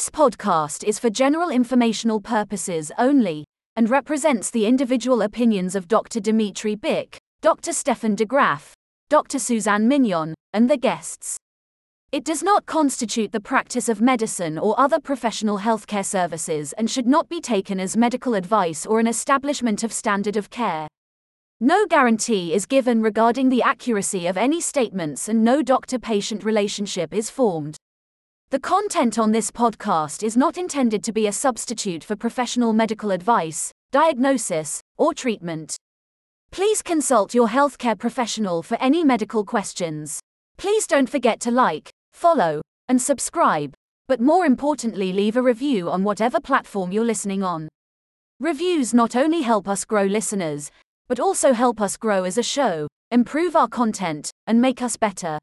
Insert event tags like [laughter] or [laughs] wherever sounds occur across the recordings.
This podcast is for general informational purposes only and represents the individual opinions of Dr. Dimitri Bick, Dr. Stefan de Graaf, Dr. Suzanne Mignon, and the guests. It does not constitute the practice of medicine or other professional healthcare services and should not be taken as medical advice or an establishment of standard of care. No guarantee is given regarding the accuracy of any statements and no doctor patient relationship is formed. The content on this podcast is not intended to be a substitute for professional medical advice, diagnosis, or treatment. Please consult your healthcare professional for any medical questions. Please don't forget to like, follow, and subscribe, but more importantly, leave a review on whatever platform you're listening on. Reviews not only help us grow listeners, but also help us grow as a show, improve our content, and make us better.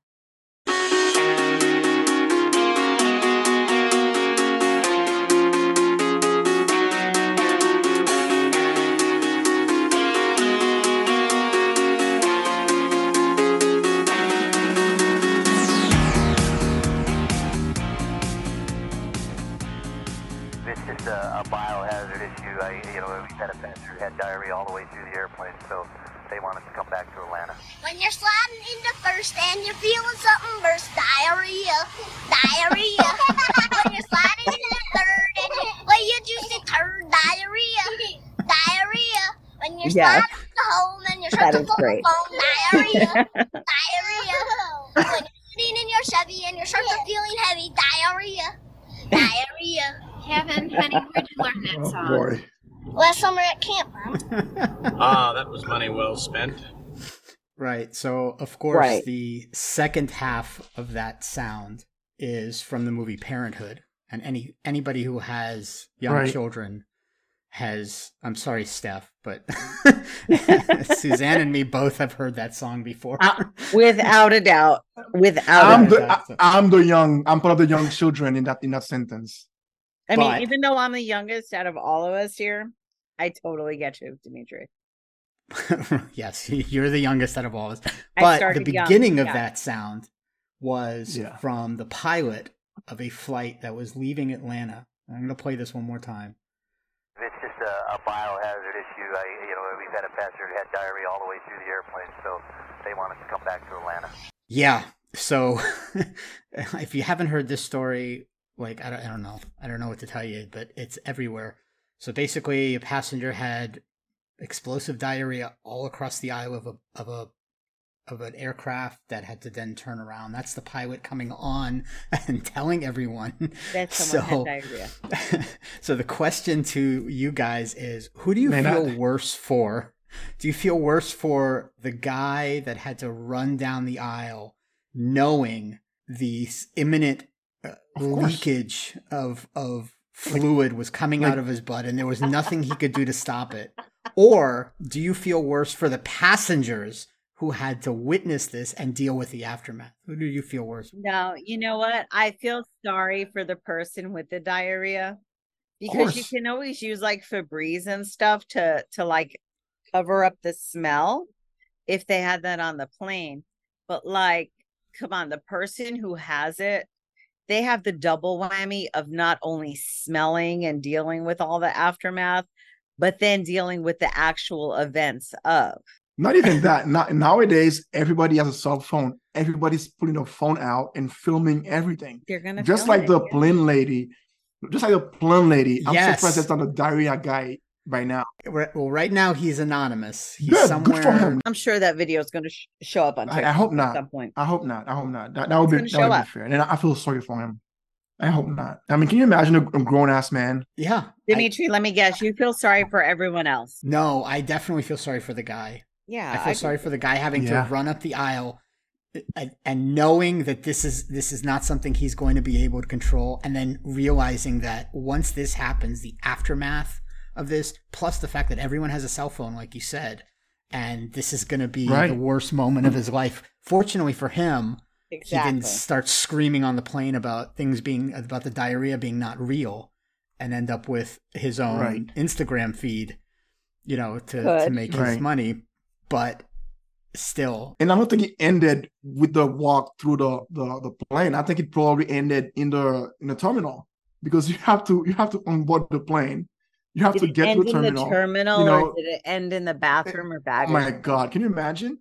When you're sliding into first and you're feeling something burst, [laughs] diarrhea, diarrhea. when you're sliding into third and you, well, you juicy turd, diarrhea, diarrhea. When you're Yes. sliding into home and you're That such a is great. phone, diarrhea, [laughs] diarrhea. When you're sitting in your Chevy and you're sort of feeling heavy, diarrhea, diarrhea. Kevin, honey, where'd you learn that Oh song? boy. Last summer at camp, Mom. [laughs] Ah, that was money well spent. Right. So, of course, Right. the second half of that sound is from the movie Parenthood, and any anybody who has young Right. children has. I'm sorry, Steph, but [laughs] [laughs] Suzanne and me both have heard that song before. Uh, Without a doubt. Without I'm a the doubt. I, I'm the young I'm part of the young children in that in that sentence. I mean, even though I'm the youngest out of all of us here, I totally get you, Dimitri. [laughs] yes, [laughs] you're the youngest out of all of us. But the started young, beginning of that sound was Yeah. from the pilot of a flight that was leaving Atlanta. I'm going to play this one more time. It's just a, a biohazard issue. I, you know, we've had a passenger who had diarrhea all the way through the airplane, so they want us to come back to Atlanta. Yeah. So [laughs] if you haven't heard this story, like I don't, I don't know, I don't know what to tell you, but it's everywhere. So basically, a passenger had explosive diarrhea all across the aisle of a of a of an aircraft that had to then turn around. That's the pilot coming on [laughs] and telling everyone. That someone so, had diarrhea. [laughs] so the question to you guys is who do you Man, feel I- worse for? Do you feel worse for the guy that had to run down the aisle knowing the imminent uh, Of leakage of of fluid was coming like- out of his butt and there was nothing he could do to stop it? Or do you feel worse for the passengers who had to witness this and deal with the aftermath? Who do you feel worse? for? No, you know what? I feel sorry for the person with the diarrhea because you can always use like Febreze and stuff to to like cover up the smell if they had that on the plane. But like, come on, the person who has it, they have the double whammy of not only smelling and dealing with all the aftermath, but then dealing with the actual events of. Not even that. Not nowadays, everybody has a cell phone. Everybody's pulling a phone out and filming everything. They're gonna Just like it, the yeah. plane lady. Just like the plane lady. I'm Yes. surprised that's not a diarrhea guy by now. Right- Well, right now he's anonymous. He's Good, somewhere. good for him. I'm sure that video is going to sh- show up on I- I TikTok hope at not. some point. I hope not. I hope not. That, that would be It's that would be fair. And I feel sorry for him. I hope not. I mean, can you imagine a, a grown ass man? Yeah. I- Dimitri, let me guess. You feel sorry for everyone else. no, I definitely feel sorry for the guy. Yeah. I feel sorry for the guy having Yeah. to run up the aisle uh, and, and knowing that this is this is not something he's going to be able to control and then realizing that once this happens the aftermath of this plus the fact that everyone has a cell phone like you said and this is going to be Right. the worst moment of his life fortunately for him he Exactly. didn't start screaming on the plane about things being about the diarrhea being not real and end up with his own Right. Instagram feed, you know, to, to Could. make his money. But still, And I don't think it ended with the walk through the, the, the plane. I think it probably ended in the in the terminal. because you have to you have to onboard the plane. You have Did to get to the terminal. the terminal you know, or did it end in the bathroom or oh my god, can you imagine?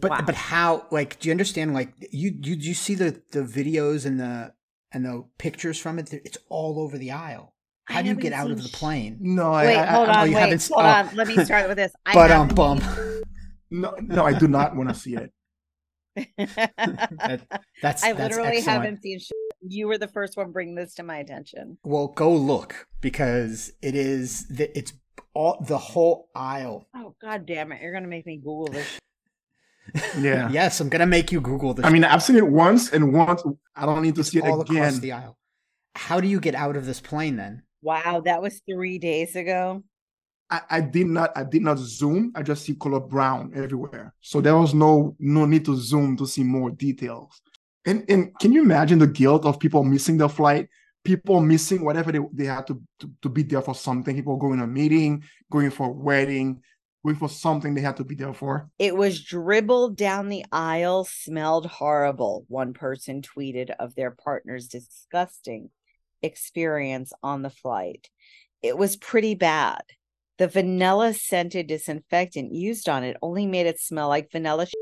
But Wow. but how? Like, do you understand? Like, you you do you see the the videos and the and the pictures from it? It's all over the aisle. I How do you get out of seen the sh- plane? No, I, Wait, I, hold I, Oh, on, you wait, haven't hold oh. on. Let me start with this. I But um, haven't bum. [laughs] No, no, I do not want to see it. That, that's [laughs] I that's literally excellent. haven't seen shit. You were the first one bringing this to my attention. Well, go look because it is the, it's all the whole aisle. Oh god damn it! You're gonna make me Google this. [laughs] shit. Yeah. [laughs] Yes, I'm gonna make you Google this. I mean, I've seen it once, and once I don't need to see it all across again. the aisle. How do you get out of this plane then? Wow, that was three days ago. I, I did not I did not zoom. I just see color brown everywhere. So there was no no need to zoom to see more details. And and can you imagine the guilt of people missing their flight? People missing whatever they, they had to, to to be there for something. People going to a meeting, going for a wedding, going for something they had to be there for. It was dribbled down the aisle, smelled horrible. One person tweeted of their partner's disgusting experience on the flight. It was pretty bad. The vanilla scented disinfectant used on it only made it smell like vanilla. sh-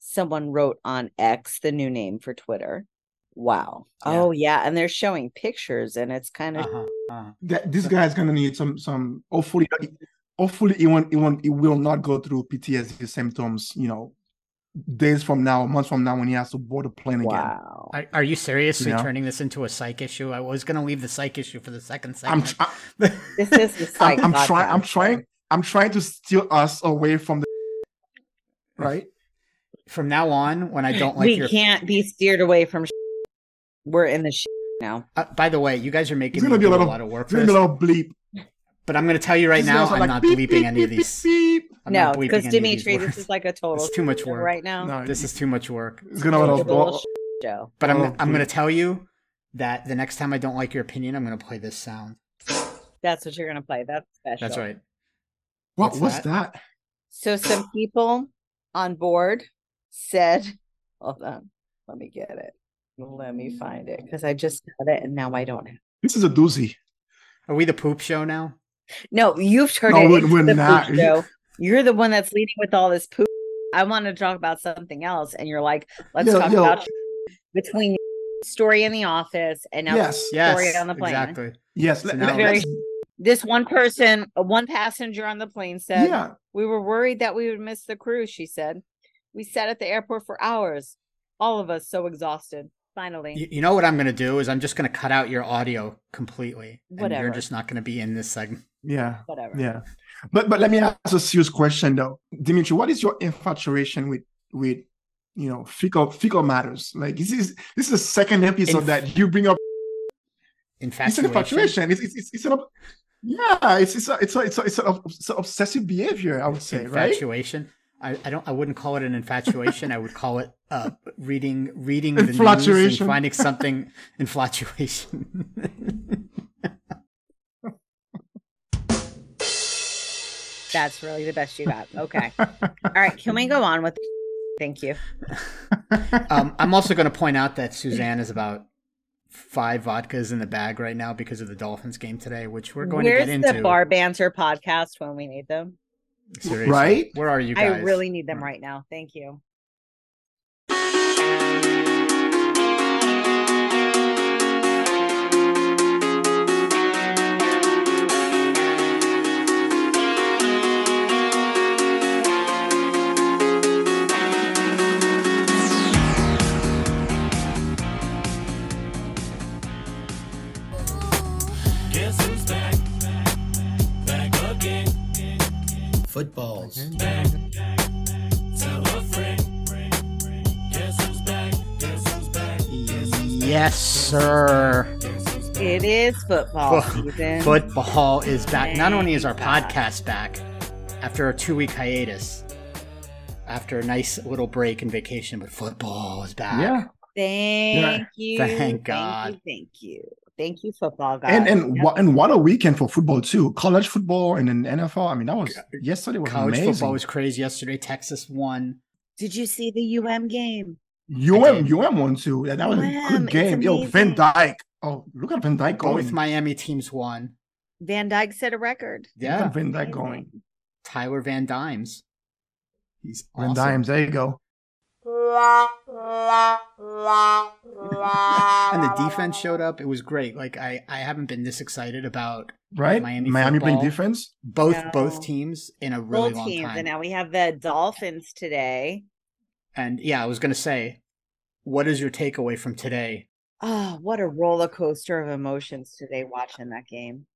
Someone wrote on X, the new name for Twitter. Wow. Yeah. Oh, yeah. And they're showing pictures, and it's kind of Uh-huh, uh-huh. That this guy's gonna need some some hopefully hopefully it won't it won't it will not go through PTSD symptoms, you know, days from now, months from now when he has to board a plane again. wow. Are, are you seriously Yeah. turning this into a psych issue? I was gonna leave the psych issue for the second I'm segment. tr- [laughs] This is the psych I'm, I'm trying. I'm trying. I'm trying to steal us away from the right. From now on, when I don't like we your, can't be steered away from. sh- We're in the sh- now. uh, by the way, you guys are making It's me gonna be do a a lot of- work It's for gonna this. be a little bleep. But I'm gonna tell you right now, I'm like not beep, bleeping beep, any of these. beep, beep. I'm no, not because any of these Dimitri, this is like a total. It's too much work. right now. No, This is too much work. it's gonna be a It's a little. little show. But I'm Oh, I'm gonna tell you that the next time I don't like your opinion, I'm gonna play this sound. That's what you're gonna play. That's special. That's right. What What's was that? that? So some people on board said, "Hold on, let me get it. Let me find it because I just got it and now I don't have." This is a doozy. Are we the poop show now? No, you've turned No, it we're- into we're the not. poop show. You're the one that's leading with all this poop. I want to talk about something else, and you're like, "Let's Yo, talk yo. about between story in the office and now Yes. story Yes, on the plane." exactly. Yes. So now Very- This one person, uh, one passenger on the plane said, yeah. We were worried that we would miss the cruise, she said. We sat at the airport for hours, all of us so exhausted. Finally, You, you know what I'm gonna do is I'm just gonna cut out your audio completely, and Whatever. you're just not gonna be in this segment. Yeah. whatever. Yeah. But but let me ask a serious question though, Dimitri. What is your infatuation with with you know fecal fecal matters? Like this is this is the second episode Inf- that you bring up. Infatuation. It's an Infatuation. infatuation. It's it's it's, it's an ob- yeah. It's it's a, it's a, it's a, it's, a, it's an obsessive behavior. I would say right. infatuation. I, I don't. I wouldn't call it an infatuation. I would call it uh, reading reading the news and finding something infatuation. That's really the best you got. Okay. All right. Can we go on with thank you? um, I'm also going to point out that Suzanne is about five vodkas in the bag right now because of the Dolphins game today, which we're going Where's to get into. Where's the bar banter podcast when we need them? Seriously. Right? Where are you I really need them right now. Thank you. Yes, sir. It is football Fo- season. Football is back. Not only is our podcast back after a two week hiatus, after a nice little break and vacation, but football is back. yeah. Thank you. Thank God. you. Thank you. Thank you, football guys. And and Yep. what and what a weekend for football too. College football and then NFL. I mean, that was yesterday was College amazing. football was crazy yesterday. Texas won. Did you see the UM game? UM. UM won too. Yeah, that was a UM, good game. Yo, Van. Dyke. Oh, look at Van Dyke Both going. Miami teams won. Van Dyke set a record. Yeah, at Van Dyke going. Tyler Van Dimes. He's Van. Dimes, there you go. And the defense showed up. It was great. Like I, I haven't been this excited about Right? Miami Miami playing defense. both No. both teams in a really Both long teams, time. and now we have the Dolphins today. And yeah, I was gonna say, what is your takeaway from today? Oh, what a roller coaster of emotions today watching that game.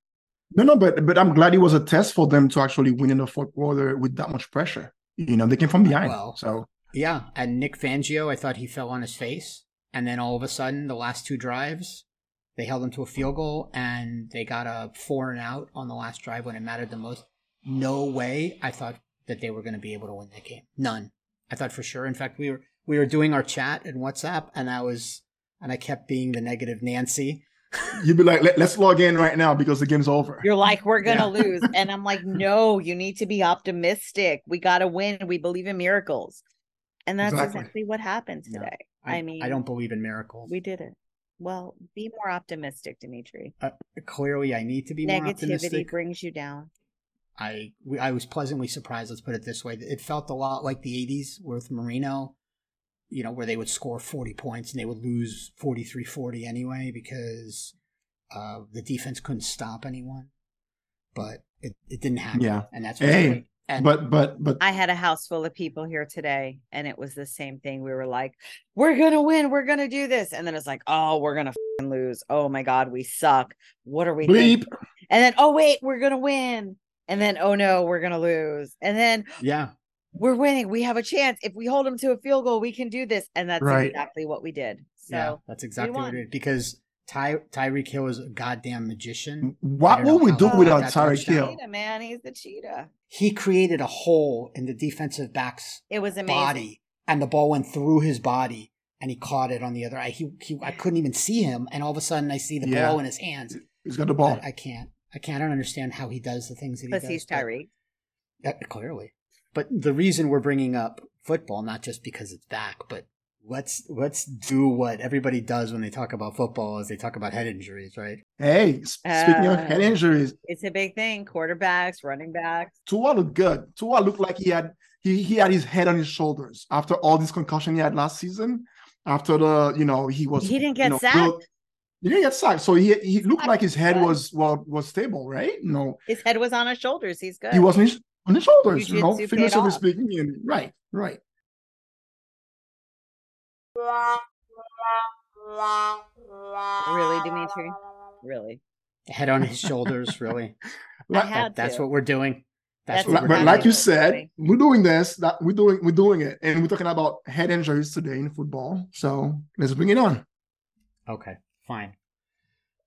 No, no, but but I'm glad it was a test for them to actually win in the fourth quarter with that much pressure. You know, they came from uh, behind. Well, so Yeah, and Vic Fangio, I thought he fell on his face, and then all of a sudden, the last two drives, they held him to a field goal, and they got a four and out on the last drive when it mattered the most. No way, I thought that they were going to be able to win that game. None. I thought for sure. In fact, we were we were doing our chat in WhatsApp, and I was and I kept being the negative Nancy. [laughs] you'd be like, Let, us log in right now because the game's over. You're like, we're gonna Yeah. lose. And I'm like, no, you need to be optimistic. We gotta win. We believe in miracles. And that's Exactly. exactly, what happened No, today. I, I mean, I don't believe in miracles. We did it. Well, be more optimistic, Dimitri. uh, clearly, I need to be more optimistic. Negativity brings you down. I I was pleasantly surprised. Let's put it this way: it felt a lot like the '80s with Marino, you know, where they would score 40 points and they would lose 43-40 anyway because uh, the defense couldn't stop anyone. But it, it didn't happen. Yeah. and that's what's Hey, great. And But but but I had a house full of people here today, and it was the same thing. We were like, "We're gonna win. We're gonna do this," and then it's like, "Oh, we're gonna lose. Oh my god, we suck. What are we?" bleep. thinking?" And then, "Oh wait, we're gonna win." And then, "Oh no, we're gonna lose." And then, yeah, "We're winning. We have a chance. If we hold them to a field goal, we can do this." And that's Right. exactly what we did. So yeah, that's exactly what it is. Because Ty Tyreek Hill is a goddamn magician. What don't would we how do without that Tyreek touchdown. Hill? cheetah, man, he's the cheetah. He created a hole in the defensive back's It was amazing. body, and the ball went through his body, and he caught it on the other eye. He, he I couldn't even see him, and all of a sudden I see the Yeah. ball in his hands. He's got the ball. I, I can't. I can't. I don't understand how he does the things that he Because does. he's but- Tyreek. Uh, clearly, but the reason we're bringing up football, not just because it's back, but let's let's do what everybody does when they talk about football, is they talk about head injuries, right? Hey, s- speaking of head Uh, injuries, It's a big thing. Quarterbacks, running backs. Tua looked good. Tua looked like he had he he had his head on his shoulders after all this concussion he had last season. After the you know he was He didn't you get know, sacked. real- he didn't get sacked, so he he looked like his head was well was stable, right? No, His head was on his shoulders. He's good. he wasn't on his shoulders, you know, Jiu-jitsu paid figuratively speaking. And right, right. Really, Dimitri? Really? Head on his shoulders, really. Like- [laughs] I had That- that's to. what we're doing. That's, That's what we're but doing. like you said, we're doing this. That we're doing we're doing it, and we're talking about head injuries today in football. So let's bring it on. Okay, fine.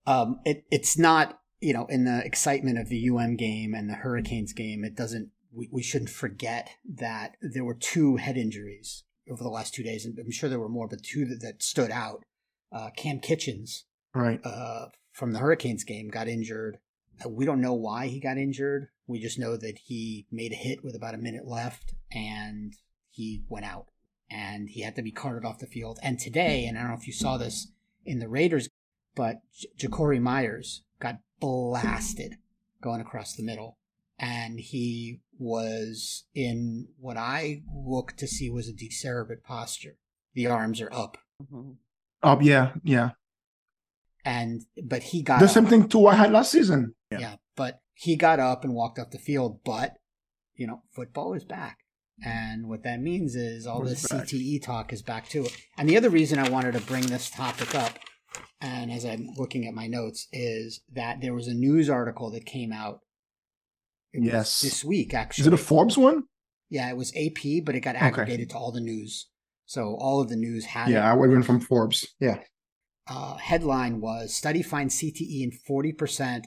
Um, it it's not you know in the excitement of the UM game and the Hurricanes game, it doesn't. We, we shouldn't forget that there were two head injuries over the last two days, and I'm sure there were more, but two that, that stood out. Uh, Cam Kinchens Right. uh, from the Hurricanes game got injured. Uh, we don't know why he got injured. We just know that he made a hit with about a minute left and he went out and he had to be carted off the field. And today, and I don't know if you saw this in the Raiders, but J- Jakobi Meyers got blasted going across the middle. And he was in what I look to see was a decerebrate posture. The arms are up. Mhm. Oh yeah, yeah. And but he got The up. same thing too. I had last season. Yeah. but he got up and walked up the field. But you know, football is back, and what that means is all this back. CTE talk is back too. And the other reason I wanted to bring this topic up, and as I'm looking at my notes, is that there was a news article that came out. It was Yes. this week actually. Is it a Forbes one? Yeah, it was AP, but it got Okay. aggregated to all the news. So all of the news had it. Yeah, I went from Forbes. Yeah. uh, headline was study finds CTE in 40%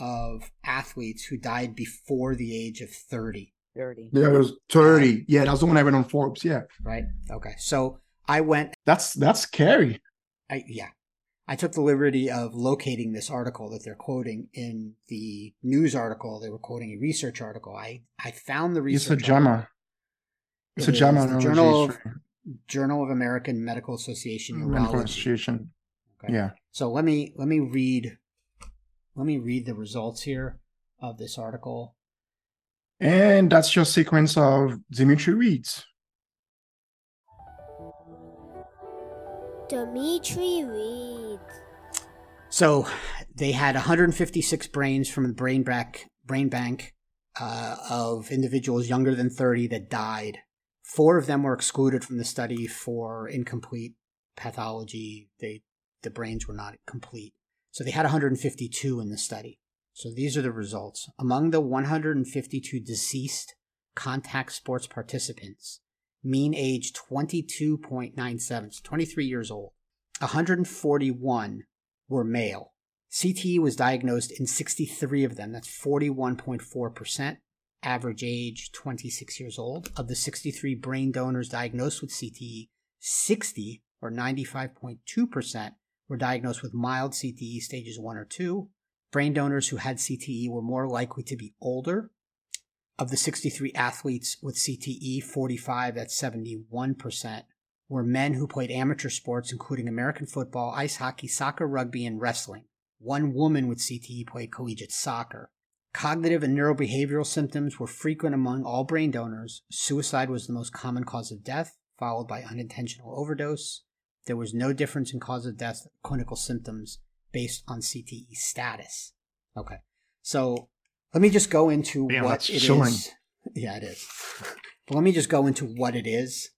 of athletes who died before the age of 30, Dirty. Yeah, it was 30. Yeah, that was the one I read on Forbes. Yeah. right? Okay. So I went, That's that's scary. I, yeah, I took the liberty of locating this article that they're quoting in the news article. They were quoting a research article. I, I found the research. It's a JAMA. It's It a JAMA is Journal of. Journal of American Medical Association Medical Neurology. Association. Okay. Yeah. So let me let me read let me read the results here of this article. And that's your sequence of Dimitri reads. Dimitri reads. So they had 156 brains from the brain bank, brain bank uh, of individuals younger than 30 that died. Four of them were excluded from the study for incomplete pathology. They the brains were not complete. So they had 152 in the study. So these are the results. Among the 152 deceased contact sports participants, mean age 22.97, 23 years old. 141 were male. CTE was diagnosed in 63 of them. That's 41.4%. Average age 26 years old. Of the 63 brain donors diagnosed with CTE, 60 or 95.2% were diagnosed with mild CTE stages 1 or 2. Brain donors who had CTE were more likely to be older. Of the 63 athletes with CTE, 45, at 71%, were men who played amateur sports, including American football, ice hockey, soccer, rugby, and wrestling. One woman with CTE played collegiate soccer. Cognitive and neurobehavioral symptoms were frequent among all brain donors. Suicide was the most common cause of death, followed by unintentional overdose. There was no difference in cause of death clinical symptoms based on CTE status. Okay. So let me just go into Damn, what it is. Yeah, it is. But let me just go into what it is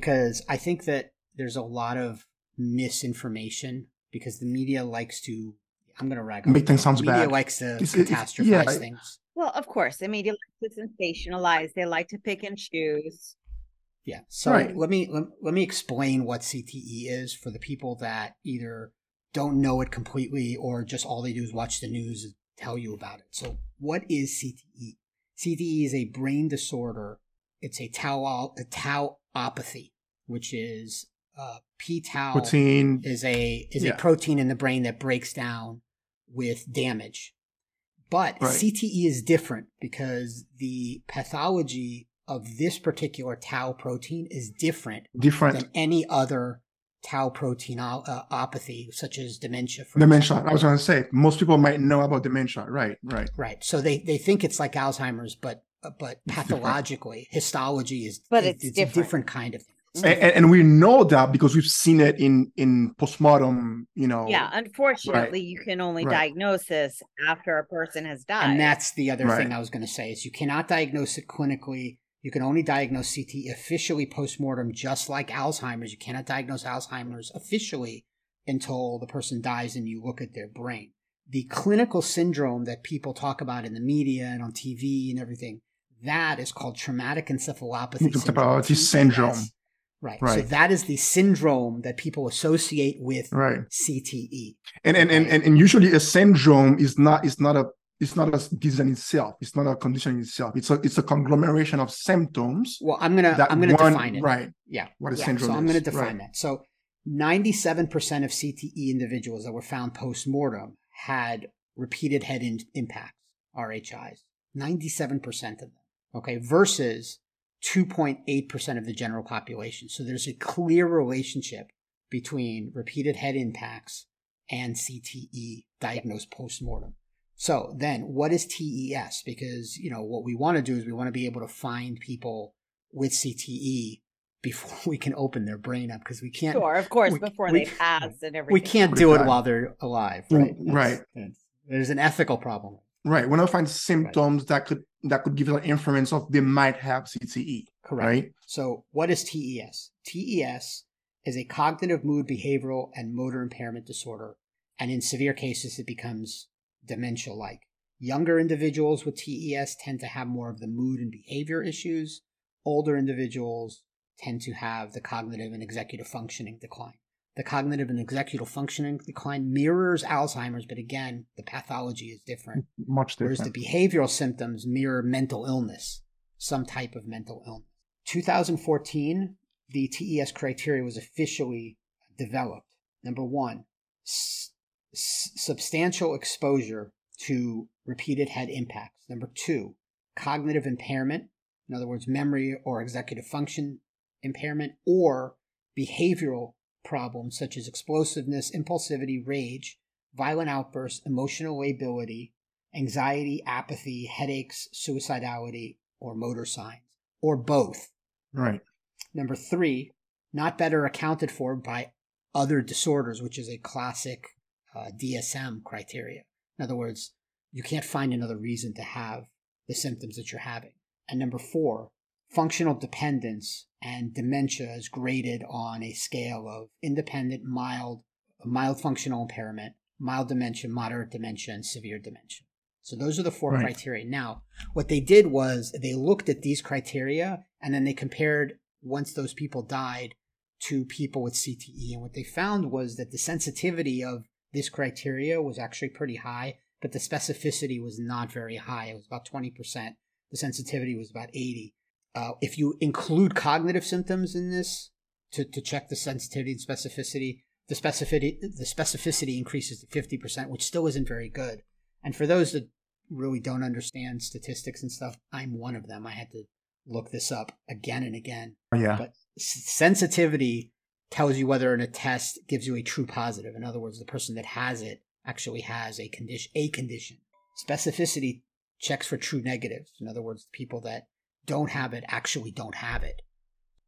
because I think that there's a lot of misinformation because the media likes to I'm going to rag on Make the things sounds media likes to It's- it's- catastrophize yeah, I- things. Well, of course, the media likes to sensationalize. They like to pick and choose. Yeah. So Right. let me let, let me explain what CTE is for the people that either don't know it completely or just all they do is watch the news and tell you about it. So what is CTE? CTE is a brain disorder. It's a tau a tauopathy, which is uh, p tau Protein. is a is Yeah. a protein in the brain that breaks down with damage. But Right. CTE is different because the pathology of this particular tau protein is different Different than any other tau protein uh, such as dementia. Dementia. example. I was going to say, most people might know about dementia. Right, right. Right. So they, they think it's like Alzheimer's, but Uh, but pathologically, [laughs] histology is But is- it's it's a different. different kind of thing. And, and, and we know that because we've seen it in in postmortem. You know. Yeah, unfortunately, you can only Right. diagnose this after a person has died. And that's the other Right. thing I was going to say is you cannot diagnose it clinically. You can only diagnose CT officially postmortem, just like Alzheimer's. You cannot diagnose Alzheimer's officially until the person dies and you look at their brain. The clinical syndrome that people talk about in the media and on TV and everything, that is called traumatic encephalopathy syndrome. Encephalopathy syndrome. TES. Right. So that is the syndrome that people associate with Right. CTE. And and, and and and usually a syndrome is not is not a it's not a disease in itself. It's not a condition in itself. It's a it's a conglomeration of symptoms. Well, I'm gonna I'm gonna one- define it. Right. Yeah. What a yeah, syndrome so I'm going to define Right. that. So 97% of CTE individuals that were found post-mortem had repeated head in- impacts, RHIs. 97% of them. Okay. Versus 2.8% of the general population. So there's a clear relationship between repeated head impacts and CTE diagnosed post-mortem. So then what is TES? Because, you know, what we want to do is we want to be able to find people with CTE before [laughs] we can open their brain up because we can't sure, of course, we- before we- they pass and everything. we can't do it while they're alive, Mm, right? That's- right. that's- there's an ethical problem. Right. When I find symptoms that could that could give you an inference of they might have CTE. Correct. Right. So, what is TES? TES is a cognitive, mood, behavioral, and motor impairment disorder, and in severe cases, it becomes dementia like. Younger individuals with TES tend to have more of the mood and behavior issues. Older individuals tend to have the cognitive and executive functioning decline. The cognitive and executive functioning decline mirrors Alzheimer's, but again, the pathology is different. Much different. Whereas the behavioral symptoms mirror mental illness, some type of mental illness. 2014, the TES criteria was officially developed. Number one, s- substantial exposure to repeated head impacts. Number two, cognitive impairment, in other words, memory or executive function impairment, or behavioral problems such as explosiveness, impulsivity, rage, violent outbursts, emotional lability, anxiety, apathy, headaches, suicidality, or motor signs, or both. Right. Number three, not better accounted for by other disorders, which is a classic uh, DSM criteria. In other words, you can't find another reason to have the symptoms that you're having. And number four, functional dependence and dementia is graded on a scale of independent, mild, mild functional impairment, mild dementia, moderate dementia, and severe dementia. So those are the four Right. criteria. Now, what they did was they looked at these criteria and then they compared once those people died to people with CTE. And what they found was that the sensitivity of this criteria was actually pretty high, but the specificity was not very high. It was about 20%. The sensitivity was about 80. Uh, if you include cognitive symptoms in this to, to check the sensitivity and specificity, the specificity the specificity increases to 50%, which still isn't very good. And for those that really don't understand statistics and stuff, I'm one of them. I had to look this up again and again. Yeah. But s- sensitivity tells you whether in a test gives you a true positive. In other words, the person that has it actually has a condition. A condition. Specificity checks for true negatives. In other words, people that don't have it actually don't have it.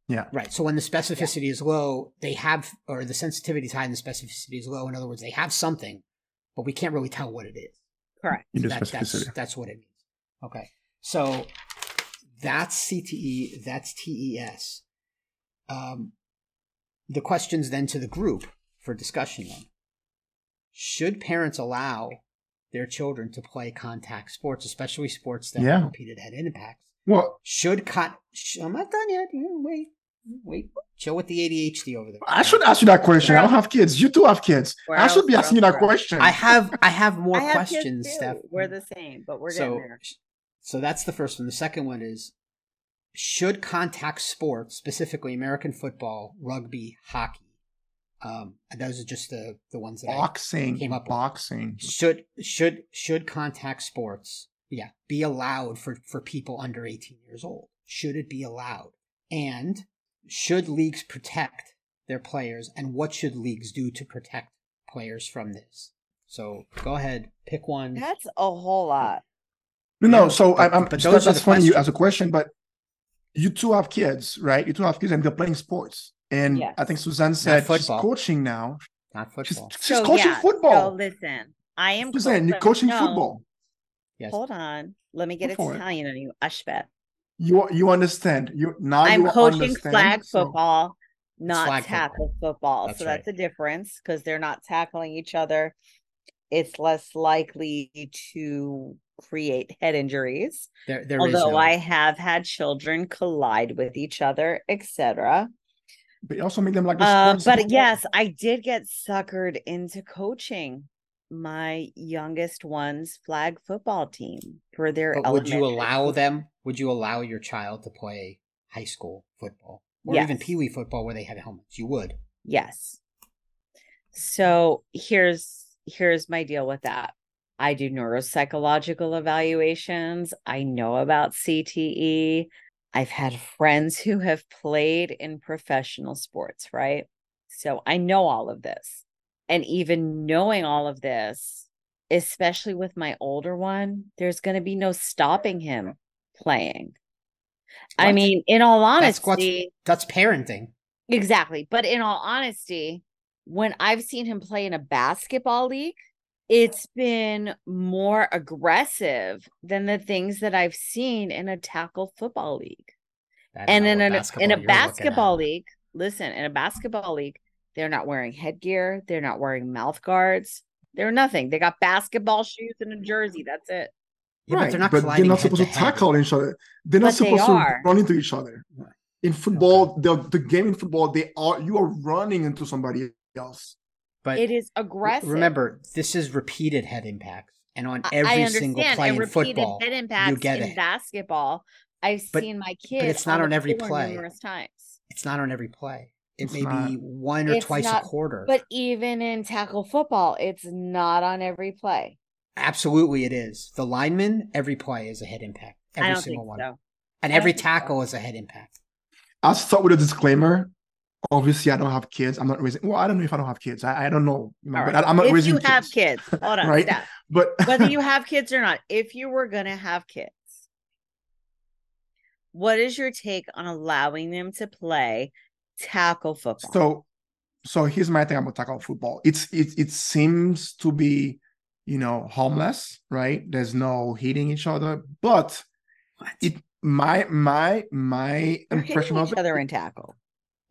Yeah. Right. So when the specificity is low, they have, or the sensitivity is high and the specificity is low. In other words, they have something, but we can't really tell what it is. Correct. You do That- that's, specificity. that's what it means. Okay. So that's CTE, that's TES. Um, the questions then to the group for discussion then. Should parents allow their children to play contact sports, especially sports that Yeah. have repeated head impacts? Well, Should con- sh- I'm not done yet. Wait, wait. Chill with the ADHD over there. I should ask you that question. I don't have kids. You two have kids. We're I should be asking you that out. question. I have I have [laughs] more I have questions. Steph. We're the same, but we're so, getting there. So that's the first one. The second one is should contact sports, specifically American football, rugby, hockey, um, and those are just the the ones that I boxing. came up with. boxing. should should should contact sports, yeah, be allowed for for people under 18 years old. Should it be allowed? And should leagues protect their players and what should leagues do to protect players from this? So go ahead, pick one. That's a whole lot. No, no. Yeah, So but- I, I'm. but those are that's the funny you questions. as a question, but you two have kids, right? You two have kids, and they're playing sports. And Yes. I think Suzanne said she's coaching now. Not She's, football. she's So, coaching yeah, football. So listen, I am. Suzanne, you're coaching no, football. Yes. Hold on. Let me get Go it. Italian on you, Ashbet. You you understand? You now I'm you coaching flag so- football, not flag tackle football. That's so right. that's a difference because they're not tackling each other. It's less likely to create head injuries. There, there Although no- I have had children collide with each other, etc. But you also make them like the Uh, sports. but yes, I did get suckered into coaching my youngest one's flag football team for their But would you allow them? Would you allow your child to play high school football or even Yes. pee wee football where they have helmets? You would. Yes. So here's here's my deal with that. I do neuropsychological evaluations. I know about CTE. I've had friends who have played in professional sports, right? So I know all of this. And even knowing all of this, especially with my older one, there's going to be no stopping him playing. I mean, in all honesty, That's parenting. Exactly. But in all honesty, when I've seen him play in a basketball league, it's been more aggressive than the things that I've seen in a tackle football league. And in what a, in a you're looking at. basketball league, listen, in a basketball league, they're not wearing headgear, they're not wearing mouth guards, they're nothing. They got basketball shoes and a jersey. That's it. Yeah, right, but they're not but they're not supposed to, head. tackle each other. They're not But they supposed to run into each other. Right. In football, the the game in football, they are you are running into somebody else. But It is aggressive. remember, this is repeated head impacts, and on every I single play in repeated football, head you get in it. basketball. I've But- seen my kids. But it's not the on every play. numerous times. It's not on every play. It It's may not. be one or twice not- a quarter. But even in tackle football, it's not on every play. Absolutely, it is. The lineman, every play is a head impact. Every I don't single think one. so. And I every don't think so. tackle is a head impact. I'll start with a disclaimer. obviously I don't have kids. I'm not raising. Well, I don't know if I don't have kids. I, I don't know, you All but right. I, am not if raising If you have kids, hold [laughs] on, right? stop. But [laughs] Whether you have kids or not, if you were gonna have kids, what is your take on allowing them to play tackle football? so so here's my thing about tackle football. It's it it seems to be, you know, harmless, right? There's no hitting each other, but What? it my my my They're impression hitting of each it other in tackle.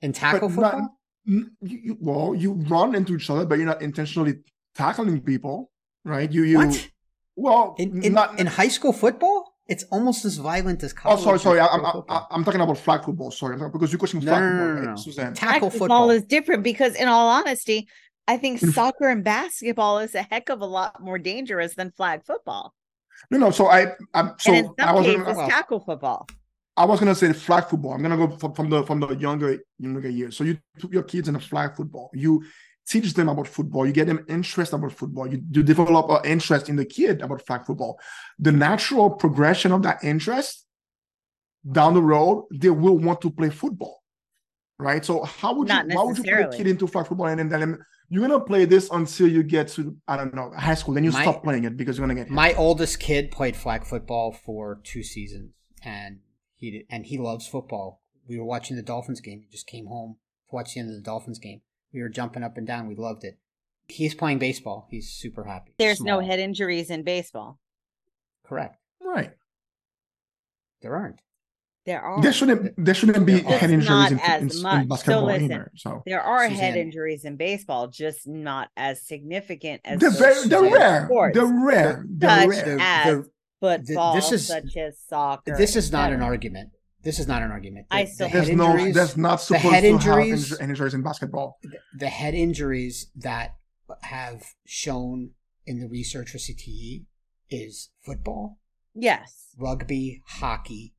In tackle but not- football? N- you, you- well, you run into each other, but you're not intentionally tackling people, right? You you what? well In, in, not in high school football? It's almost as violent as oh college. sorry sorry I, pro I'm I, I'm talking about flag football. Sorry, I'm talking- because you're questioning No, flag no, football, no, no, right, no. Suzanne? tackle Tackle football. is different because, in all honesty, I think soccer and basketball is a heck of a lot more dangerous than flag football. No, no. So I I'm so and in I was cases, gonna, well- tackle football. I was gonna say flag football. I'm gonna go from, from the from the younger younger years. So you put your kids in a flag football. You teach them about football. You get them interest about football. You, you develop an interest in the kid about flag football. The natural progression of that interest down the road, they will want to play football, right? So how would Not you why would you put a kid into flag football and then you're gonna play this until you get to I don't know high school, then you My- stop playing it because you're gonna get hit. My oldest kid played flag football for two seasons, and he did, and he loves football. We were watching the Dolphins game. He just came home to watch the end of the Dolphins game. We were jumping up and down. We loved it. He's playing baseball. He's super happy. There's no head injuries in baseball. Correct. right. There aren't. There are. There shouldn't there shouldn't be Just head injuries not in, as in, in much. So basketball listen, either. So There are head injuries in baseball, just not as significant as they're those very they're in rare. sports, They're rare. They're Such rare. They're- as they're- football, this is- such as soccer. This is not an argument. This is not an argument. I still- the There's head no injuries- there's not supposed head to injuries- have inju- injuries in basketball. the head injuries that have shown in the research for CTE is football, Yes. rugby, hockey,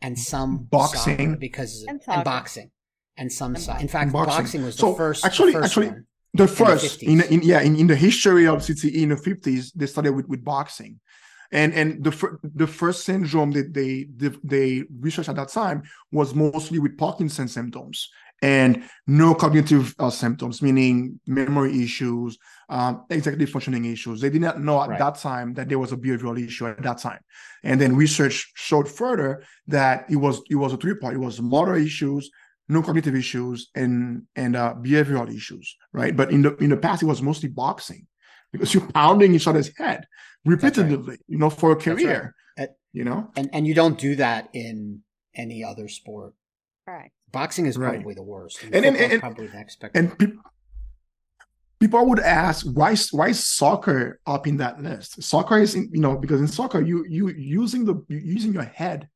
and some Boxing. because And and, boxing and some And soccer. In fact, Boxing. boxing. was the So, first. the actually- first actually- one. The the first in, 50s. in yeah in, in the history of CTE in the 50s, they started with, with boxing. And and the fir- the first syndrome that they, they they researched at that time was mostly with Parkinson's symptoms and no cognitive uh, symptoms, meaning memory issues, um, executive functioning issues. They did not know at Right. that time that there was a behavioral issue at that time. And then research showed further that it was it was a three part. It was motor issues, no cognitive issues, and and uh, behavioral issues, right? But in the in the past, it was mostly boxing because you're pounding each other's head repetitively, you know, for a That's right. career. Uh, You know, And and you don't do that in any other sport. Correct. Boxing is Right. probably the worst. And- and- football's and- probably the next and pe- people would ask why why is soccer up in that list? Soccer is in, you know because in soccer you you using the you using your head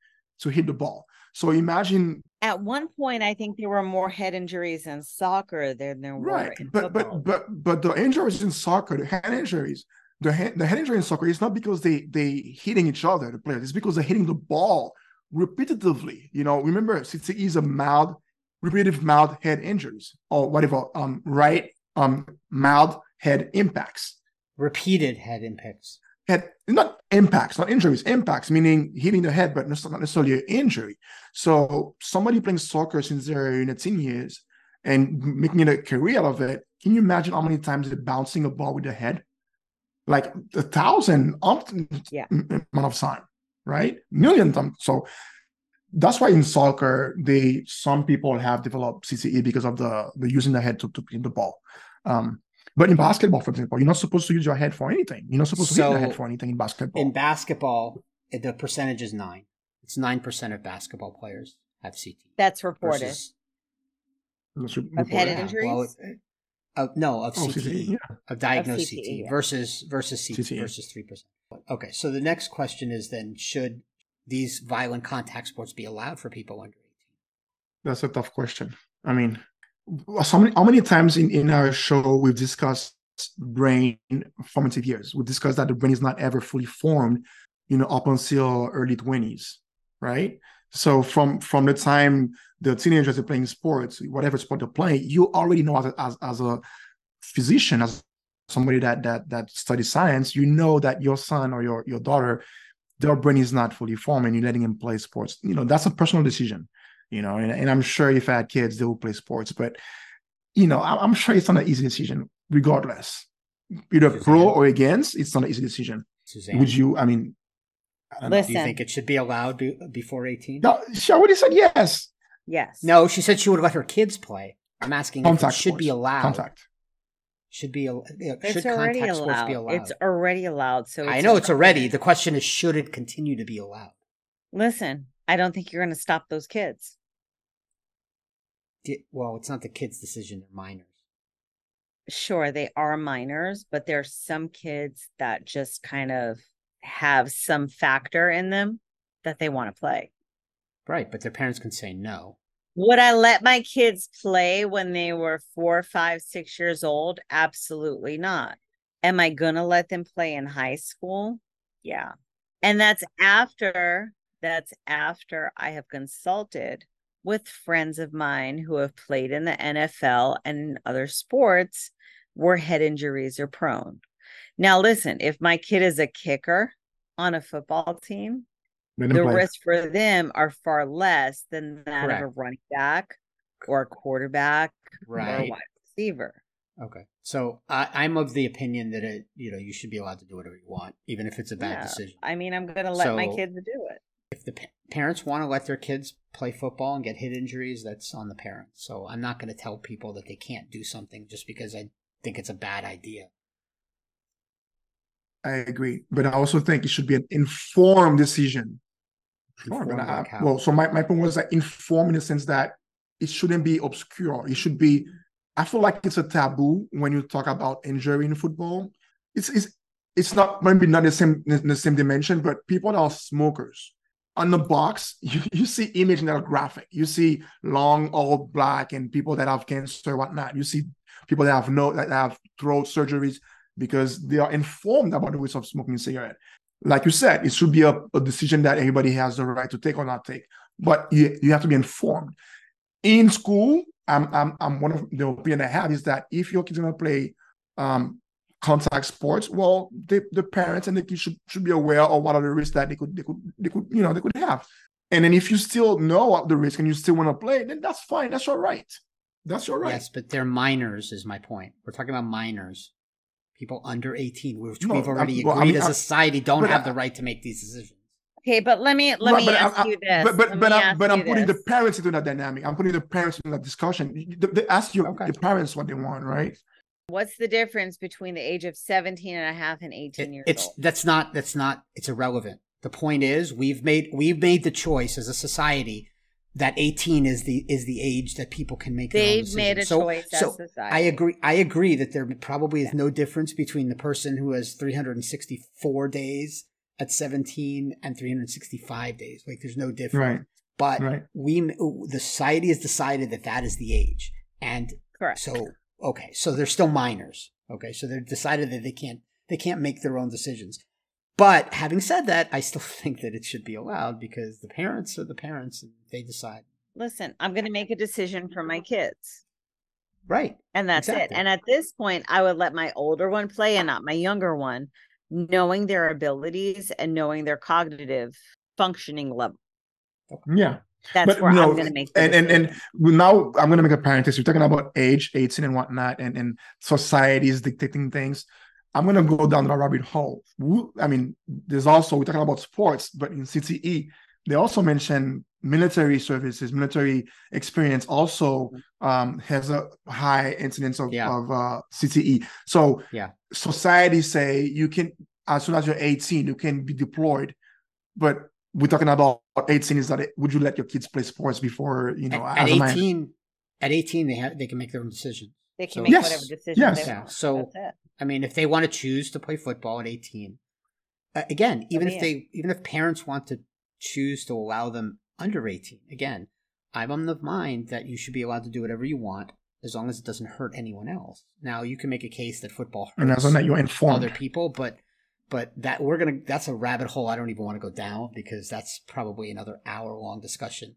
to hit the ball. So imagine At one point, I think there were more head injuries in soccer than there were right, in but football. but but but the injuries in soccer, the head injuries, the head, the head injury in soccer is not because they they hitting each other, the players. It's because they're hitting the ball repetitively. You know, remember CTE is a mild, repetitive mild head injuries or whatever. Um, right. Um, mild head impacts. repeated head impacts. Head not impacts, not injuries. Impacts meaning hitting the head, but not necessarily an injury. So somebody playing soccer since they're in their teen years and making it a career out of it. Can you imagine how many times they're bouncing a ball with the head? Like a thousand Yeah. amount of time, right? Million times. So that's why in soccer, they some people have developed CTE because of the the using the head to, to hit the ball. Um, but in basketball, for example, you're not supposed to use your head for anything. You're not supposed to hit the So, head for anything in basketball. In basketball, the percentage is nine. It's nine percent of basketball players have CT. That's reported. versus- Unless you Of head report it. injuries? Well, it- uh, no, of Oh, CTE, CTE, yeah. of diagnosed CT CTE yeah. versus versus CTE, CTE. versus three percent. Okay, so the next question is then: Should these violent contact sports be allowed for people under eighteen? That's a tough question. I mean, so many, how many times in, in our show we've discussed brain formative years? We've discussed that the brain is not ever fully formed, you know, up until early 20s, right? So from from the time the teenagers are playing sports, whatever sport they're playing, you already know as a, as, as a physician, as somebody that that that studies science, you know that your son or your your daughter, their brain is not fully formed, and you're letting him play sports. You know, that's a personal decision you know, and, and I'm sure if I had kids, they would play sports, but you know, I'm, I'm sure it's not an easy decision, regardless. Either Suzanne. pro or against, it's not an easy decision. Suzanne, Would you? I mean, I don't know. do you think it should be allowed be, before 18? No, she already said yes. yes. No, she said she would let her kids play. I'm asking Contact if it should be allowed. Contact. Should be al- yeah, it's should already contact sports allowed. be allowed? It's already allowed. So I know it's already. The question is, should it continue to be allowed? Listen, I don't think you're going to stop those kids. Well, it's not the kids' decision; they're minors. Sure, they are minors, but there's some kids that just kind of have some factor in them that they want to play. Right, but their parents can say no. Would I let my kids play when they were four, five, six years old? Absolutely not. Am I going to let them play in high school? Yeah. And that's after, that's after I have consulted with friends of mine who have played in the NFL and in other sports where head injuries are prone. Now, listen, if my kid is a kicker on a football team, the play. risks for them are far less than that of a running back or a quarterback or a wide receiver. Okay. So I, I'm of the opinion that it, you know, you should be allowed to do whatever you want, even if it's a bad Yeah, decision. I mean, I'm going to let my kids do it. If the pa- parents want to let their kids play football and get hit injuries, that's on the parents. So I'm not going to tell people that they can't do something just because I think it's a bad idea. I agree, but I also think it should be an informed decision. Sure, but I- like how? well, so my, my point was that informed in the sense that it shouldn't be obscure. It should be. I feel like it's a taboo when you talk about injury in football. It's it's it's not maybe not the same in the same dimension, but people that are smokers on the box, you, [laughs] you see images that are graphic. You see long, old black, and people that have cancer, whatnot. You see people that have no that have throat surgeries because they are informed about the risk of smoking a cigarette. Like you said, it should be a, a decision that everybody has the right to take or not take. But you, you have to be informed. In school, I'm, I'm, I'm one of the opinion I have is that if your kid's are gonna play um, contact sports, well, the, the parents and the kids should, should be aware of what are the risks that they could they could they could you know they could have. And then if you still know what the risk and you still want to play, then that's fine. That's your right. That's your right. Yes, but they're minors, is my point. We're talking about minors, people under 18, which No, we've I'm- already well, I agreed mean, as a society don't have I- the right to make these decisions. Okay, but let me let Right, me but ask you this. But but but, I'm, but I'm you putting the parents into that dynamic. I'm putting the parents in that discussion. They, they ask your Okay. the parents what they want, right? What's the difference between the age of 17 and a half and 18 years it's old? that's not that's not it's irrelevant. The point is we've made we've made the choice as a society that 18 is the is the age that people can make their own They've made a. So- choice as so society. I agree. I agree that there probably is no difference between the person who has 364 days at 17 and 365 days. Like there's no difference. Right. But Right. we, the society has decided that that is the age, and Correct. so okay, so they're still minors. Okay, so they're decided that they can't they can't make their own decisions. But having said that, I still [laughs] think that it should be allowed because the parents are the parents and they decide. Listen, I'm going to make a decision for my kids. Right. And that's Exactly. it. And at this point, I would let my older one play and not my younger one, knowing their abilities and knowing their cognitive functioning level. Yeah. That's but where no, I'm going to make and and and now I'm going to make a parenthesis. You're talking about age, 18 and whatnot, and and society is dictating things. I'm going to go down the rabbit hole. I mean, there's also we're talking about sports, but in CTE, they also mention military services, military experience also um, has a high incidence of, Yeah. of uh, CTE. So Yeah. society say you can as soon as you're 18, you can be deployed, but we're talking about 18 is that it, would you let your kids play sports before you know at, as at 18, at 18, they have they can make their own decisions. They can so- make Yes, whatever decision yes. they Yeah. want. So That's it. I mean, if they want to choose to play football at 18, uh, again, even be if they, even if parents want to choose to allow them under 18, again, I'm on the mind that you should be allowed to do whatever you want as long as it doesn't hurt anyone else. Now, you can make a case that football and as hurts long as you're informed. other people, but but that we're gonna that's a rabbit hole I don't even want to go down because that's probably another hour long discussion.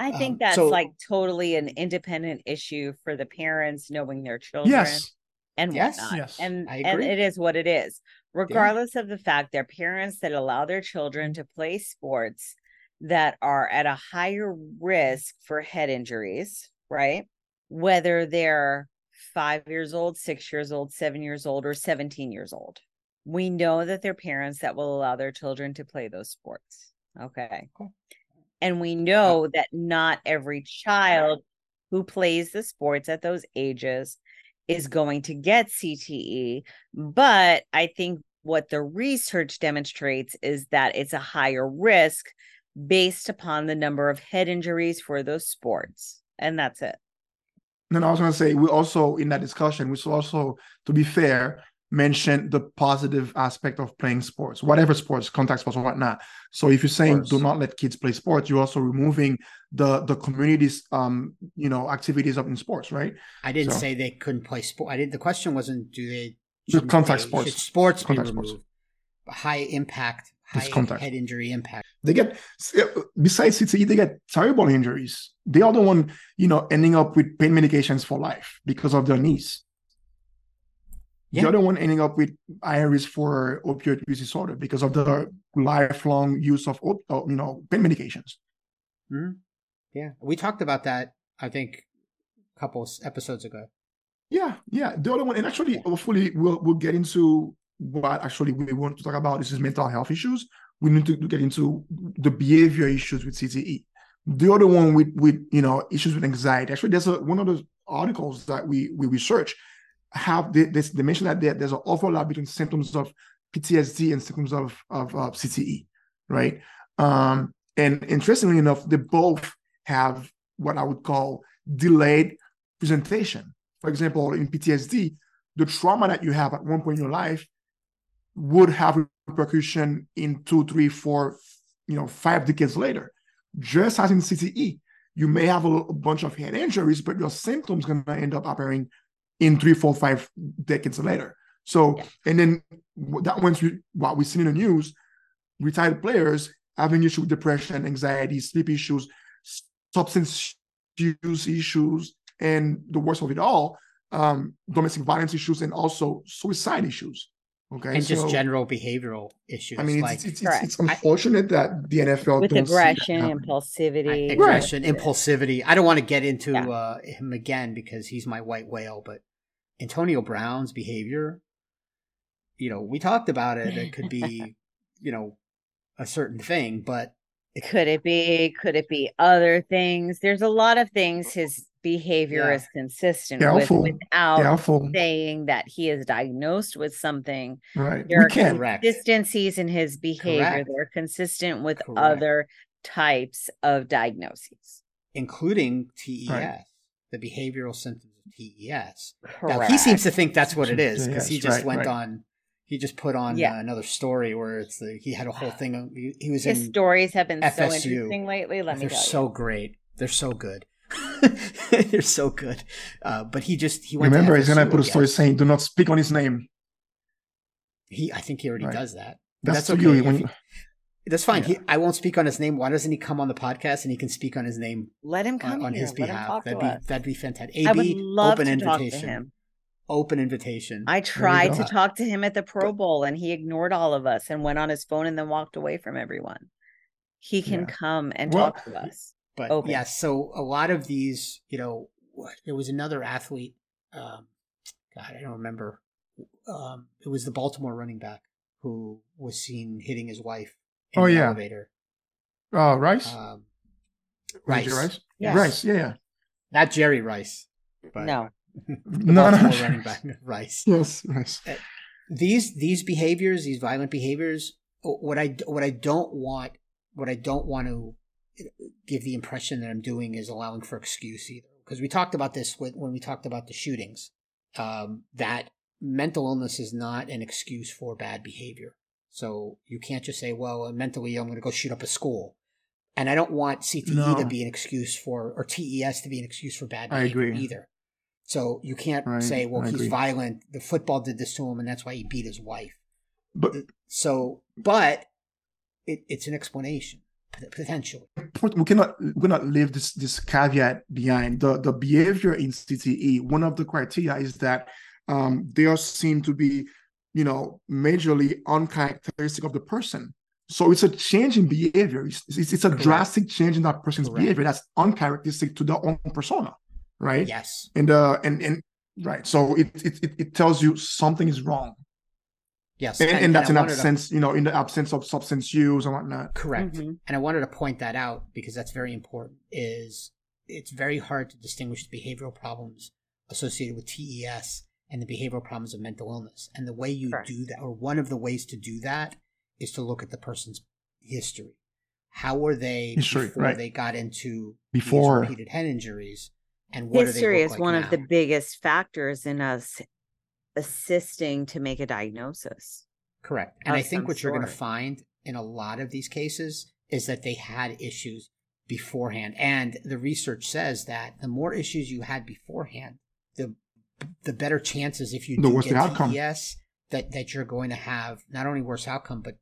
I think Um, that's so- like totally an independent issue for the parents knowing their children yes, and Yes, whatnot. yes. And I and it is what it is. Regardless of the fact they're parents that allow their children to play sports that are at a higher risk for head injuries, right? Whether they're five years old, six years old, seven years old, or 17 years old. We know that they're parents that will allow their children to play those sports. Okay. Cool. And we know that not every child who plays the sports at those ages is going to get CTE. But I think what the research demonstrates is that it's a higher risk based upon the number of head injuries for those sports. And that's it. And I was going to say, we also, in that discussion, we should also, to be fair, mention the positive aspect of playing sports, whatever sports, contact sports or whatnot. So if you're saying do not let kids play sports, you're also removing the the community's um you know activities up in sports, right? I didn't So- say they couldn't play sport. I did. The question wasn't do they contact sports. Should sports Contact be sports. High impact, high contact. head injury impact. They get besides CTE, they get terrible injuries. They are the one, you know, ending up with pain medications for life because of their knees. Yeah. The other one ending up with IRS for opioid use disorder because of the lifelong use of, uh, you know, pain medications. Mhm. Yeah, we talked about that. I think a couple episodes ago. Yeah, yeah. The other one, and actually, hopefully, we'll we'll get into what actually we want to talk about. This is mental health issues. We need to get into the behavior issues with CTE. The other one with with you know issues with anxiety. Actually, there's a one of the articles that we we research have they, they mention that there, there's an overlap between symptoms of PTSD and symptoms of of uh, CTE, right? Um, and interestingly enough, they both have what I would call delayed presentation. For example, in PTSD, the trauma that you have at one point in your life would have repercussion in two, three, four, you know, five decades later. Just as in CTE, you may have a, a bunch of head injuries, but your symptoms to end up appearing in three, four, five decades later. So, and then that one's we- what we see in the news: retired players having issues with depression, anxiety, sleep issues, substance use issues, and the worst of it all, um, domestic violence issues and also suicide issues. Okay, and just so, general behavioral issues. I mean, like it's it's, it's, Correct. it's unfortunate that the NFL With don't see that aggression, happen. impulsivity. aggression, impulsivity. I don't want to get into Yeah. uh, him again because he's my white whale, but Antonio Brown's behavior, you know, we talked about it. It could be, [laughs] you know, a certain thing, but Could it be? Could it be other things? There's a lot of things his behavior Yeah. is consistent Careful. with without Careful, saying that he is diagnosed with something. right? There We are can't. Consistencies in his behavior Correct. that are consistent with Correct. other types of diagnoses. including TES, Right. the behavioral symptoms of TES. Now, he seems to think that's what it is because he just right, went right. on. He just put on Yeah. uh, another story where it's the, he had a whole thing. Of, he, he was his in. stories have been so interesting lately. Let me They're tell so you. great. They're so good. [laughs] They're so good. Uh, but he just he went. to Remember, he's gonna put a story saying, "Do not speak on his name." He, I think he already Right. does that. But That's, That's, okay. you. When you, he- that's fine. Yeah. He, I won't speak on his name. Why doesn't he come on the podcast and he can speak on his name Let him come on here. his Let him behalf? talk That'd to be us. that'd be fantastic. I would AB, love open to talk to invitation. him. Open invitation. I tried to [laughs] talk to him at the Pro Bowl and he ignored all of us and went on his phone and then walked away from everyone. He can Yeah. come and Well- talk to us. but open. yeah, so a lot of these, you know, what- there was another athlete. Um, God, I don't remember. Um, it was the Baltimore running back who was seen hitting his wife in Oh, the yeah. elevator. uh, Rice, Um, Rice, Rice. Rice, Yes. Rice, yeah, yeah. not Jerry Rice. But No. No, no, running back [laughs] Rice. yes, Rice. Uh, these these behaviors, these violent behaviors, uh, what I what I don't want, what I don't want to uh, give the impression that I'm doing is allowing for excuse either. Because we talked about this when, when we talked about the shootings, um, that mental illness is not an excuse for bad behavior. So you can't just say, "Well, mentally, I'm going to go shoot up a school," and I don't want CTE to be an excuse for or TES to be an excuse for bad behavior I agree. either. So you can't Right, say, "Well, I he's agree. violent. The football did this to him, and that's why he beat his wife." But So, but it, it's an explanation pot- potentially. we cannot we cannot leave this this caveat behind the the behavior in CTE. One of the criteria is that um, they are seen to be, you know, majorly uncharacteristic of the person. So it's a change in behavior. It's, it's, it's a Correct. drastic change in that person's Correct. behavior that's uncharacteristic to their own persona, right? Yes. And uh and and right. So it it it, it tells you something is wrong. Yes. And, and, that's I in wanted to- absence, you know, in the absence of substance use and whatnot. Correct. Mhm. And I wanted to point that out because that's very important. Is it's very hard to distinguish the behavioral problems associated with TES and the behavioral problems of mental illness. And the way you Correct. do that, or one of the ways to do that, is to look at the person's history. How were they History, before right. they got into Before. these repeated head injuries? And what History is look one like of the biggest factors in us assisting to make a diagnosis. Correct. And I think some what you're going to find in a lot of these cases is that they had issues beforehand. And the research says that the more issues you had beforehand, the the better chances if you The do worse get the outcome. TES that that you're going to have not only worse outcome but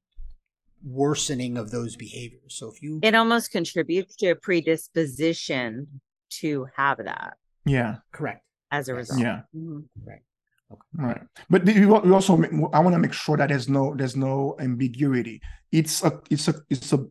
worsening of those behaviors. So if you It almost contributes to a predisposition to have that Yeah. correct, as a result. Yeah. Mhm. right. Right. But we al- we also I want to make sure that there's no there's no ambiguity. It's a it's a it's a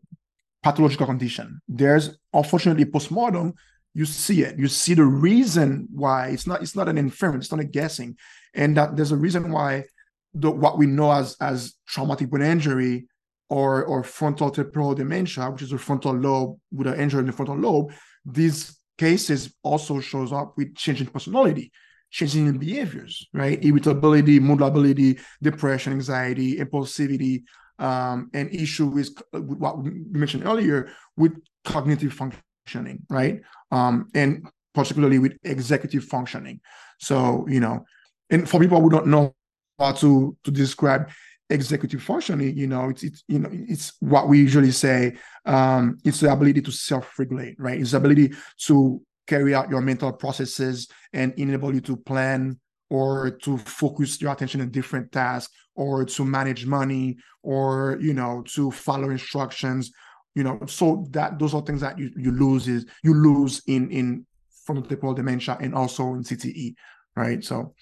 pathological condition. There's unfortunately postmortem. You see it. You see the reason why it's not it's not an inference. It's not a guessing, and that there's a reason why the what we know as as traumatic brain injury or or frontal temporal dementia, which is a frontal lobe with an injury in the frontal lobe. These cases also shows up with changing personality changing in behaviors, right? Irritability, mood lability, depression, anxiety, impulsivity, um, and issue with, with what we mentioned earlier with cognitive functioning, right? Um, and particularly with executive functioning. So, you know, and for people who don't know how to to describe executive functioning, you know, it's it's you know it's what we usually say. Um, it's the ability to self-regulate, right? It's the ability to carry out your mental processes and enable you to plan or to focus your attention on different tasks or to manage money or you know to follow instructions you know so that those are things that you, you lose is you lose in in frontotemporal dementia and also in cte right so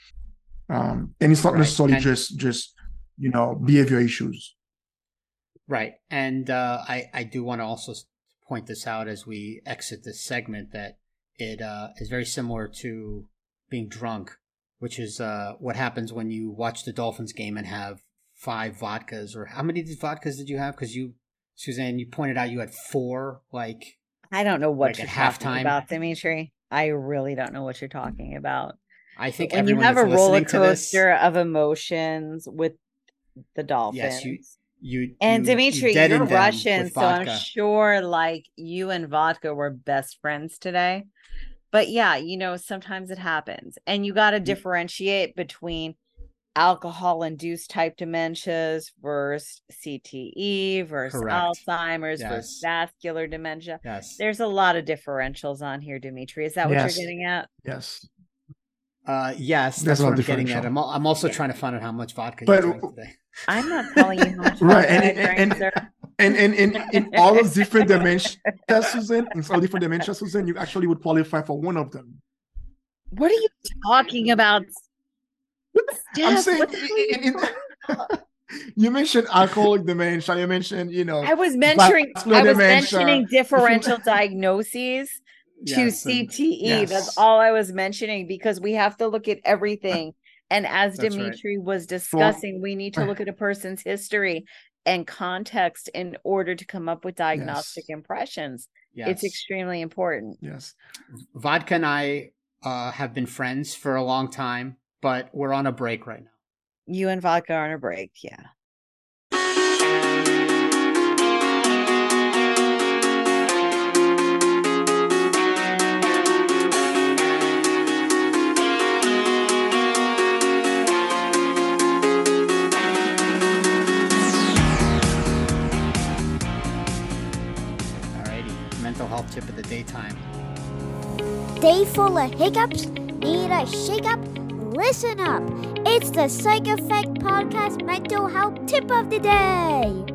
um and it's not Right. necessarily And- just just you know behavior issues Right. And uh, I, I do want to also point this out as we exit this segment that it uh, is very similar to being drunk, which is uh, what happens when you watch the Dolphins game and have five vodkas. Or how many vodkas did you have? Because you, Suzanne, you pointed out you had four. Like, I don't know what Like you're at talking halftime? about, Dmitry. I really don't know what you're talking about. I think when you have a roller listening to this- coaster of emotions with the Dolphins. Yes, you- you and you- you Dmitry, deadened you're Russian, so I'm sure like you and vodka were best friends today. But yeah, you know, sometimes it happens. And you Mm. got to differentiate between alcohol induced type dementias versus CTE versus Correct. Alzheimer's versus vascular dementia. Yes. There's a lot of differentials on here, Dmitry. Is that what Yes. you're getting at? yes Uh, yes, There's that's what I'm getting at. I'm, I'm also Yeah. trying to find out how much vodka But- you drank today. [laughs] I'm not telling you how much [laughs] Right, vodka and- I and- drank, and- sir. and and in, in all those different [laughs] dementias Suzanne in all different dementias Suzanne you actually would qualify for one of them What are you talking about? I'm saying what the hell are you in- in- you mentioned alcoholic dementia. You mentioned, you know, I was mentioning vascular I was dementia. mentioning differential diagnoses to Yes, CTE. That's all I was mentioning because we have to look at everything. And as That's right. Dmitry was discussing, we need to [laughs] look at a person's history and context in order to come up with diagnostic Yes. impressions. Yes. It's extremely important. yes, Vodka and I uh, have been friends for a long time, but we're on a break right now. You and vodka are on a break. Yeah. Day full of hiccups? Need a shake up? Listen up. It's the Psych Effect Podcast Mental Health Tip of the Day.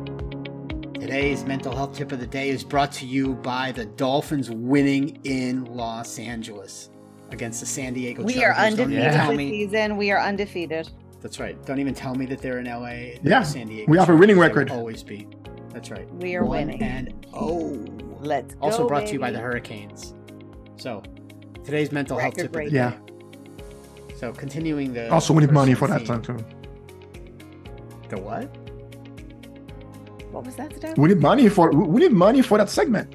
Today's mental health tip of the day is brought to you by the Dolphins winning in Los Angeles against the San Diego We Chargers. are undefeated even this season. We are undefeated. That's right. Don't even tell me that they're in LA. Yeah, San Diego. we have a winning Chargers. Record. Always be. That's That's right. We are One winning. And oh, Let's go. also brought to you by the. Hurricanes. So, today's mental health tip of the Record day. Yeah. So, continuing the Also, we need money for personal that time too. The what? What was that, Steph? We need money for we need money for that segment.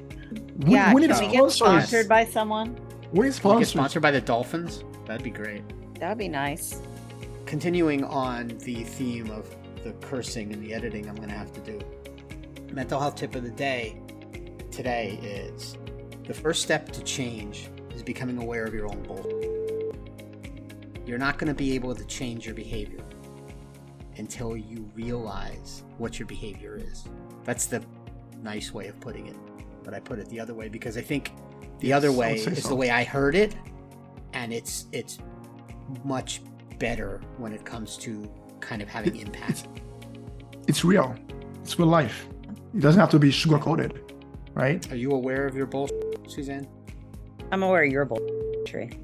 We, yeah, we need can we get sponsored by someone? We need Can we get sponsored by the Dolphins? That'd be great. That'd be nice. Continuing on the theme of the cursing and the editing I'm going to have to do. Mental health tip of the day today is the first step to change is becoming aware of your own bull. You're not going to be able to change your behavior until you realize what your behavior is. That's the nice way of putting it. But I put it the other way because I think the Yes, other way is so. the way I heard it and it's it's much better when it comes to kind of having impact. It's real. It's real life. It doesn't have to be sugar coated, right? Are you aware of your bullshit, Suzanne? I'm aware you're a bull tree. [laughs]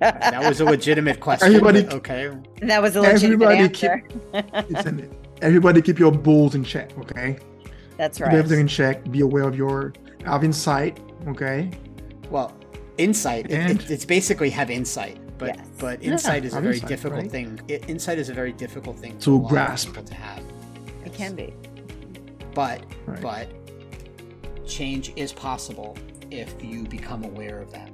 That was a legitimate question. Everybody- okay. That was a legitimate Everybody keep- answer. [laughs] Listen, everybody keep your bulls in check, okay? That's Keep right. everything in check. Be aware of your have insight, okay? Well, insight. And, it, it's basically have insight, but Yes. but Yeah, insight is a very insight, difficult right? thing. I insight is a very difficult thing To for a lot of grasp. people to have. It can be. But Right. but change is possible if you become aware of that.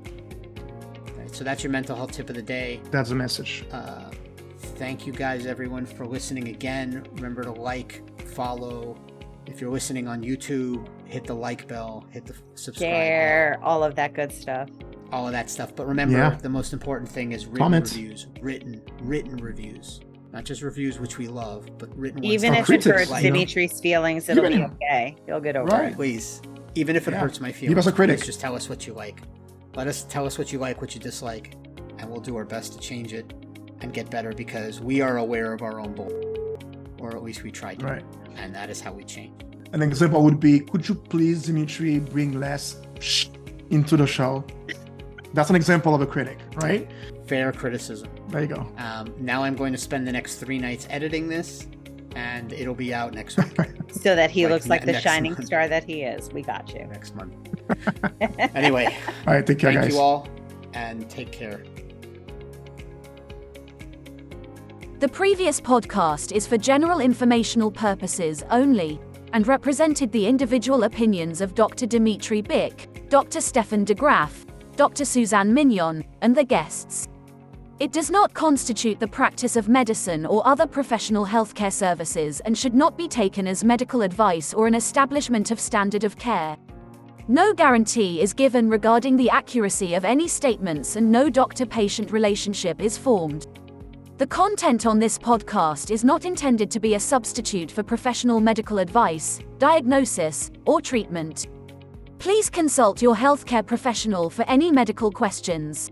Right, so that's your mental health tip of the day. That's the message. Uh, thank you guys, everyone, for listening again. Remember to like, follow. If you're listening on YouTube, hit the like bell, hit the subscribe, bell, Share all of that good stuff. all of that stuff. But remember, Yeah. the most important thing is written Comments. reviews. Written, written reviews. Not just reviews which we love, but written ones. Even if it hurts like- you know? Dmitry's feelings, it'll be okay. He'll get over Right. it. please, even if it Yeah. hurts my feelings, Give us a critic. just tell us what you like. Let us tell us what you like, what you dislike, and we'll do our best to change it and get better because we are aware of our own bull, or at least we try to, Right. and that is how we change. An example would be could you please, Dmitry, bring less sh into the show? That's an example of a critic, right? Fair criticism. There you go. Um, now I'm going to spend the next three nights editing this, and it'll be out next week. [laughs] So that he Like looks like ne- the shining month. star that he is. We got you. next month. [laughs] anyway, All right, take care, thank guys. you all, and take care. The previous podcast is for general informational purposes only and represented the individual opinions of Dr. Dmitry Bick, Dr. Stefan de Graaf, Dr. Suzanne Mignon, and the guests. It does not constitute the practice of medicine or other professional healthcare services and should not be taken as medical advice or an establishment of standard of care. No guarantee is given regarding the accuracy of any statements and no doctor patient relationship is formed. The content on this podcast is not intended to be a substitute for professional medical advice, diagnosis, or treatment. Please consult your healthcare professional for any medical questions.